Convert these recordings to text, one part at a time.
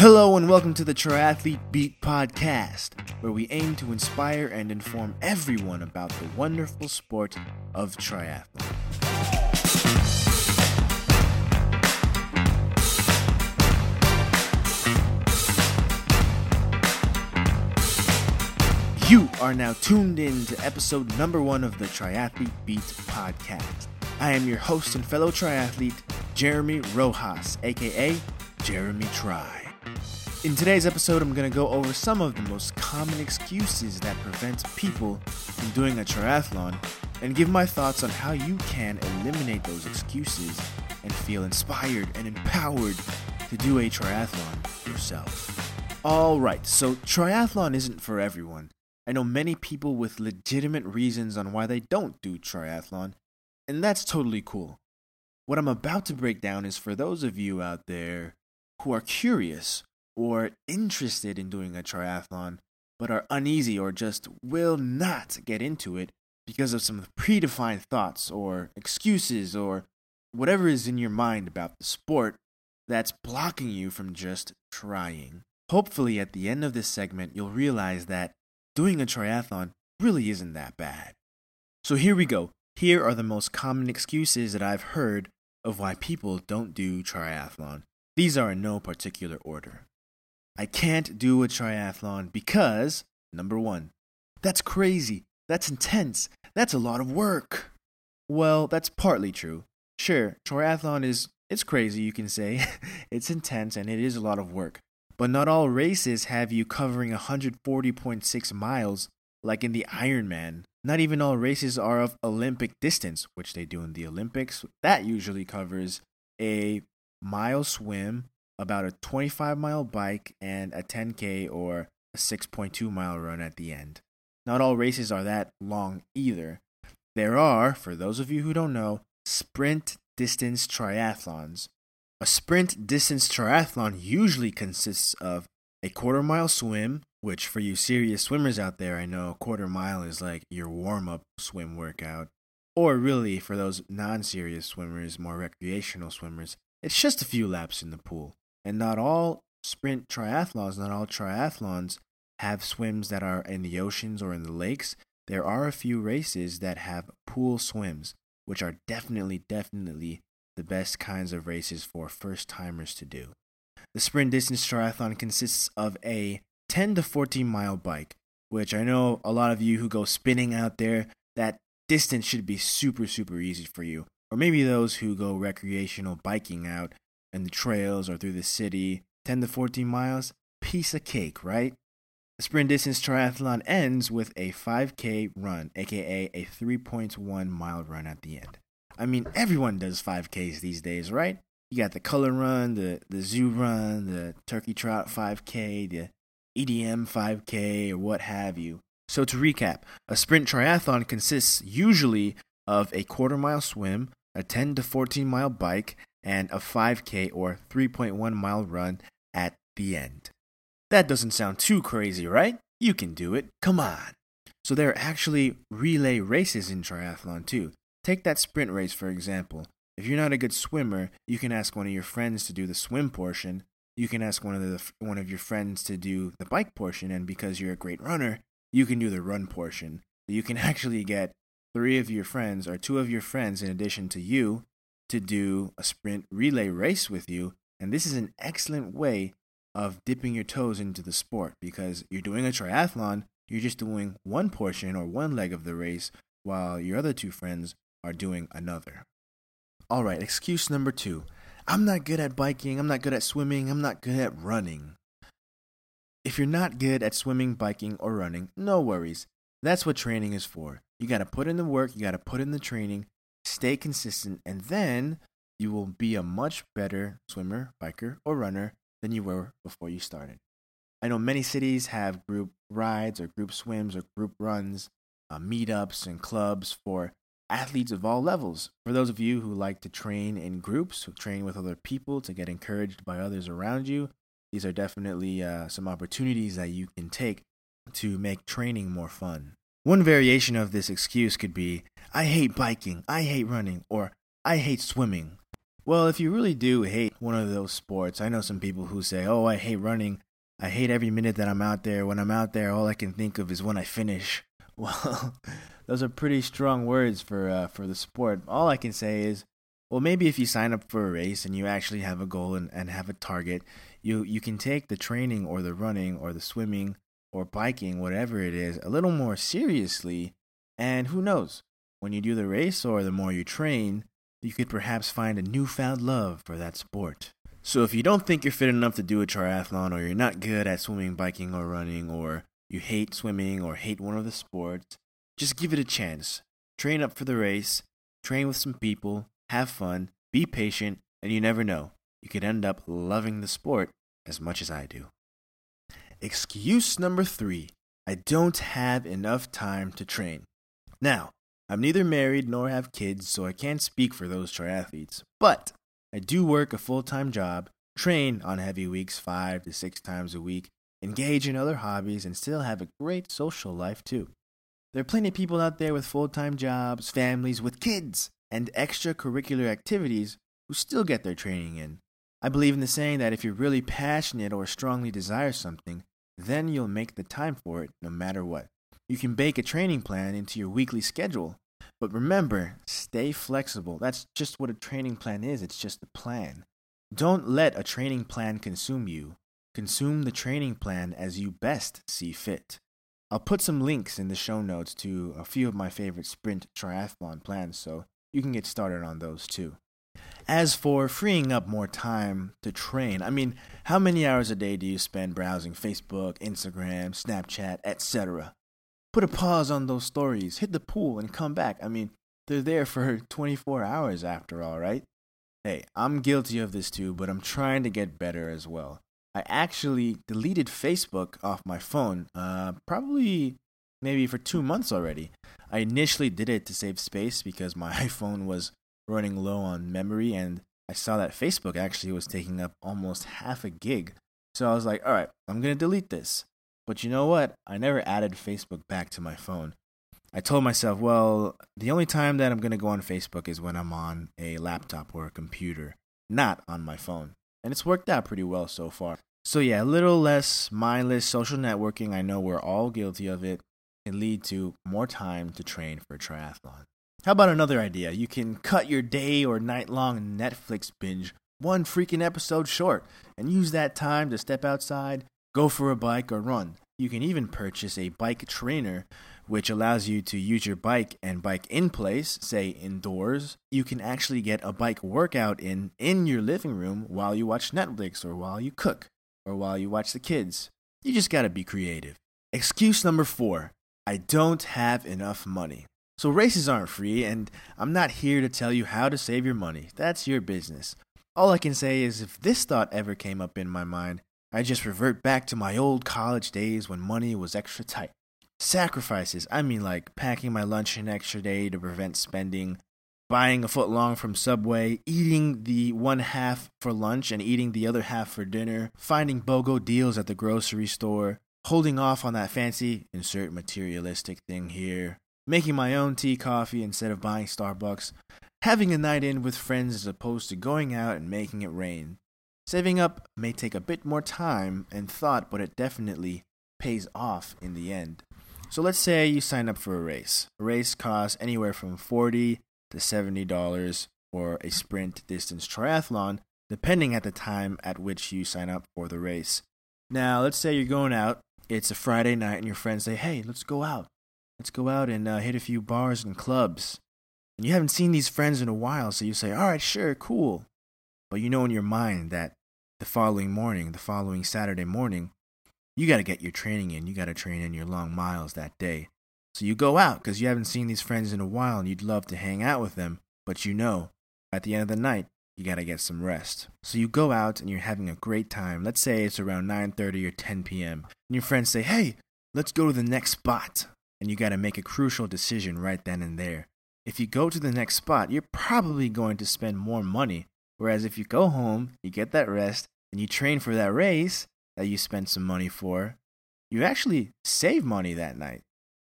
Hello and welcome to the Triathlete Beat podcast, where we aim to inspire and inform everyone about the wonderful sport of triathlon. You are now tuned in to episode number one of the Triathlete Beat podcast. I am your host and fellow triathlete, Jeremy Rojas, aka Jeremy Tri. In today's episode, I'm going to go over some of the most common excuses that prevent people from doing a triathlon and give my thoughts on how you can eliminate those excuses and feel inspired and empowered to do a triathlon yourself. Alright, so triathlon isn't for everyone. I know many people with legitimate reasons on why they don't do triathlon, and that's totally cool. What I'm about to break down is for those of you out there who are curious or interested in doing a triathlon, but are uneasy or just will not get into it because of some predefined thoughts or excuses or whatever is in your mind about the sport that's blocking you from just trying. Hopefully, at the end of this segment, you'll realize that doing a triathlon really isn't that bad. So here we go. Here are the most common excuses that I've heard of why people don't do triathlon. These are in no particular order. I can't do a triathlon because, number one, that's crazy. That's intense. That's a lot of work. Well, that's partly true. Sure, triathlon is it's crazy, you can say. it's intense and it is a lot of work. But not all races have you covering 140.6 miles like in the Ironman. Not even all races are of Olympic distance, which they do in the Olympics. That usually covers a mile swim, about a 25 mile bike, and a 10K or a 6.2 mile run at the end. Not all races are that long either. There are, for those of you who don't know, sprint distance triathlons, a sprint distance triathlon usually consists of a quarter mile swim, which for you serious swimmers out there, I know a quarter mile is like your warm up swim workout. Or really, for those non serious swimmers, more recreational swimmers, it's just a few laps in the pool. And not all sprint triathlons, not all triathlons have swims that are in the oceans or in the lakes. There are a few races that have pool swims, which are definitely, definitely the best kinds of races for first timers to do. The sprint distance triathlon consists of a 10 to 14 mile bike, which I know a lot of you who go spinning out there, that distance should be super, super easy for you. Or maybe those who go recreational biking out in the trails or through the city, 10 to 14 miles, piece of cake, right? The sprint distance triathlon ends with a 5K run, aka a 3.1 mile run at the end. I mean, everyone does 5Ks these days, right? You got the color run, the, the zoo run, the turkey trot 5K, the EDM 5K, or what have you. So, to recap, a sprint triathlon consists usually of a quarter mile swim, a 10 to 14 mile bike, and a 5K or 3.1 mile run at the end. That doesn't sound too crazy, right? You can do it. Come on. So, there are actually relay races in triathlon too. Take that sprint race, for example. If you're not a good swimmer, you can ask one of your friends to do the swim portion. You can ask one of the one of your friends to do the bike portion, and because you're a great runner, you can do the run portion. You can actually get three of your friends or two of your friends in addition to you to do a sprint relay race with you, and this is an excellent way of dipping your toes into the sport because you're doing a triathlon, you're just doing one portion or one leg of the race while your other two friends are doing another. All right, excuse number two. I'm not good at biking, I'm not good at swimming, I'm not good at running. If you're not good at swimming, biking, or running, no worries. That's what training is for. You got to put in the work, you got to put in the training, stay consistent, and then you will be a much better swimmer, biker, or runner than you were before you started. I know many cities have group rides or group swims or group runs, uh, meetups, and clubs for athletes of all levels. For those of you who like to train in groups, who train with other people to get encouraged by others around you, these are definitely uh, some opportunities that you can take to make training more fun. One variation of this excuse could be I hate biking, I hate running, or I hate swimming. Well, if you really do hate one of those sports, I know some people who say, "Oh, I hate running. I hate every minute that I'm out there. When I'm out there, all I can think of is when I finish." Well, those are pretty strong words for uh, for the sport. All I can say is, well, maybe if you sign up for a race and you actually have a goal and, and have a target, you you can take the training or the running or the swimming or biking, whatever it is, a little more seriously. And who knows, when you do the race or the more you train, you could perhaps find a newfound love for that sport. So if you don't think you're fit enough to do a triathlon, or you're not good at swimming, biking, or running, or you hate swimming or hate one of the sports, just give it a chance. Train up for the race, train with some people, have fun, be patient, and you never know. You could end up loving the sport as much as I do. Excuse number three I don't have enough time to train. Now, I'm neither married nor have kids, so I can't speak for those triathletes, but I do work a full time job, train on heavy weeks five to six times a week, engage in other hobbies, and still have a great social life too. There are plenty of people out there with full time jobs, families with kids, and extracurricular activities who still get their training in. I believe in the saying that if you're really passionate or strongly desire something, then you'll make the time for it no matter what. You can bake a training plan into your weekly schedule, but remember, stay flexible. That's just what a training plan is, it's just a plan. Don't let a training plan consume you. Consume the training plan as you best see fit. I'll put some links in the show notes to a few of my favorite sprint triathlon plans so you can get started on those too. As for freeing up more time to train, I mean, how many hours a day do you spend browsing Facebook, Instagram, Snapchat, etc.? Put a pause on those stories, hit the pool, and come back. I mean, they're there for 24 hours after all, right? Hey, I'm guilty of this too, but I'm trying to get better as well. I actually deleted Facebook off my phone, uh, probably maybe for two months already. I initially did it to save space because my iPhone was running low on memory, and I saw that Facebook actually was taking up almost half a gig. So I was like, all right, I'm going to delete this. But you know what? I never added Facebook back to my phone. I told myself, well, the only time that I'm going to go on Facebook is when I'm on a laptop or a computer, not on my phone. And it's worked out pretty well so far. So, yeah, a little less mindless social networking. I know we're all guilty of it. Can lead to more time to train for a triathlon. How about another idea? You can cut your day or night long Netflix binge one freaking episode short and use that time to step outside, go for a bike, or run. You can even purchase a bike trainer, which allows you to use your bike and bike in place, say indoors. You can actually get a bike workout in in your living room while you watch Netflix or while you cook or while you watch the kids. You just gotta be creative. Excuse number four I don't have enough money. So races aren't free, and I'm not here to tell you how to save your money. That's your business. All I can say is if this thought ever came up in my mind, I just revert back to my old college days when money was extra tight. Sacrifices, I mean like packing my lunch an extra day to prevent spending, buying a foot long from Subway, eating the one half for lunch and eating the other half for dinner, finding BOGO deals at the grocery store, holding off on that fancy insert materialistic thing here, making my own tea coffee instead of buying Starbucks, having a night in with friends as opposed to going out and making it rain. Saving up may take a bit more time and thought, but it definitely pays off in the end. So let's say you sign up for a race. A race costs anywhere from 40 to $70 for a sprint distance triathlon, depending at the time at which you sign up for the race. Now, let's say you're going out, it's a Friday night, and your friends say, Hey, let's go out let's go out and uh, hit a few bars and clubs. And you haven't seen these friends in a while, so you say, all right, sure, cool. But you know in your mind that the following morning, the following Saturday morning, you got to get your training in. You got to train in your long miles that day. So you go out because you haven't seen these friends in a while and you'd love to hang out with them, but you know at the end of the night, you got to get some rest. So you go out and you're having a great time. Let's say it's around 9:30 or 10 p.m. And your friends say, "Hey, let's go to the next spot." And you got to make a crucial decision right then and there. If you go to the next spot, you're probably going to spend more money. Whereas if you go home, you get that rest, and you train for that race that you spent some money for, you actually save money that night.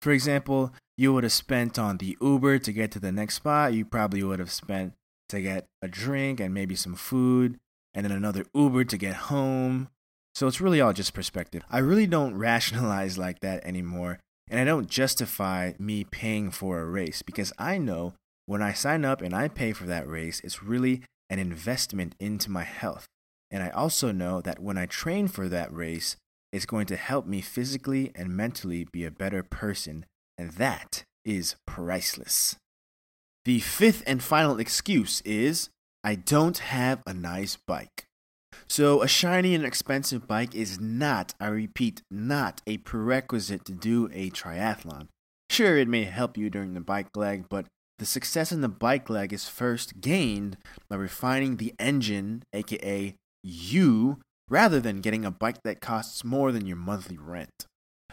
For example, you would have spent on the Uber to get to the next spot, you probably would have spent to get a drink and maybe some food, and then another Uber to get home. So it's really all just perspective. I really don't rationalize like that anymore, and I don't justify me paying for a race because I know when I sign up and I pay for that race, it's really an investment into my health. And I also know that when I train for that race, it's going to help me physically and mentally be a better person, and that is priceless. The fifth and final excuse is I don't have a nice bike. So, a shiny and expensive bike is not, I repeat, not a prerequisite to do a triathlon. Sure, it may help you during the bike leg, but the success in the bike leg is first gained by refining the engine, aka you, rather than getting a bike that costs more than your monthly rent.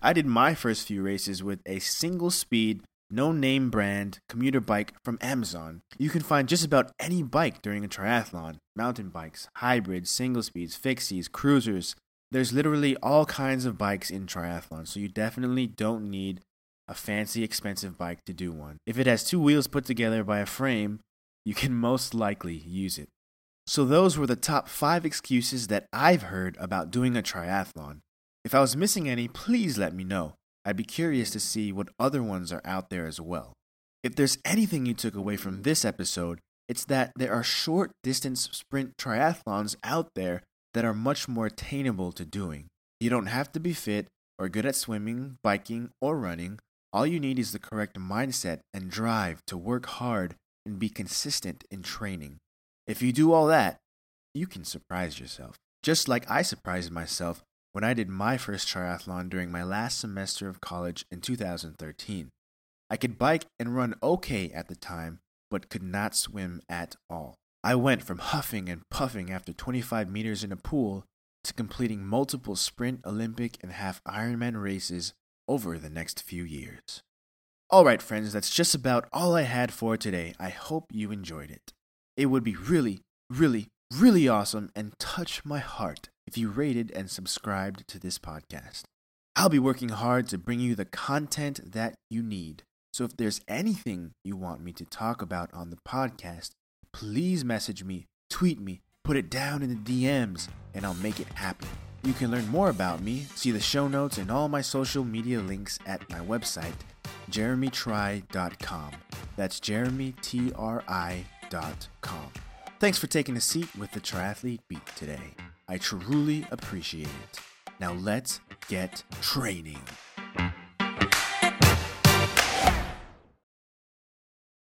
I did my first few races with a single speed, no name brand commuter bike from Amazon. You can find just about any bike during a triathlon mountain bikes, hybrids, single speeds, fixies, cruisers. There's literally all kinds of bikes in triathlon, so you definitely don't need a fancy, expensive bike to do one. If it has two wheels put together by a frame, you can most likely use it. So, those were the top five excuses that I've heard about doing a triathlon. If I was missing any, please let me know. I'd be curious to see what other ones are out there as well. If there's anything you took away from this episode, it's that there are short distance sprint triathlons out there that are much more attainable to doing. You don't have to be fit or good at swimming, biking, or running. All you need is the correct mindset and drive to work hard and be consistent in training. If you do all that, you can surprise yourself. Just like I surprised myself when I did my first triathlon during my last semester of college in 2013. I could bike and run okay at the time, but could not swim at all. I went from huffing and puffing after 25 meters in a pool to completing multiple sprint, Olympic, and half Ironman races over the next few years. Alright, friends, that's just about all I had for today. I hope you enjoyed it. It would be really, really, really awesome and touch my heart if you rated and subscribed to this podcast. I'll be working hard to bring you the content that you need. So if there's anything you want me to talk about on the podcast, please message me, tweet me, put it down in the DMs, and I'll make it happen. You can learn more about me, see the show notes, and all my social media links at my website, jeremytri.com. That's jeremytri.com. Thanks for taking a seat with the Triathlete Beat today. I truly appreciate it. Now let's get training.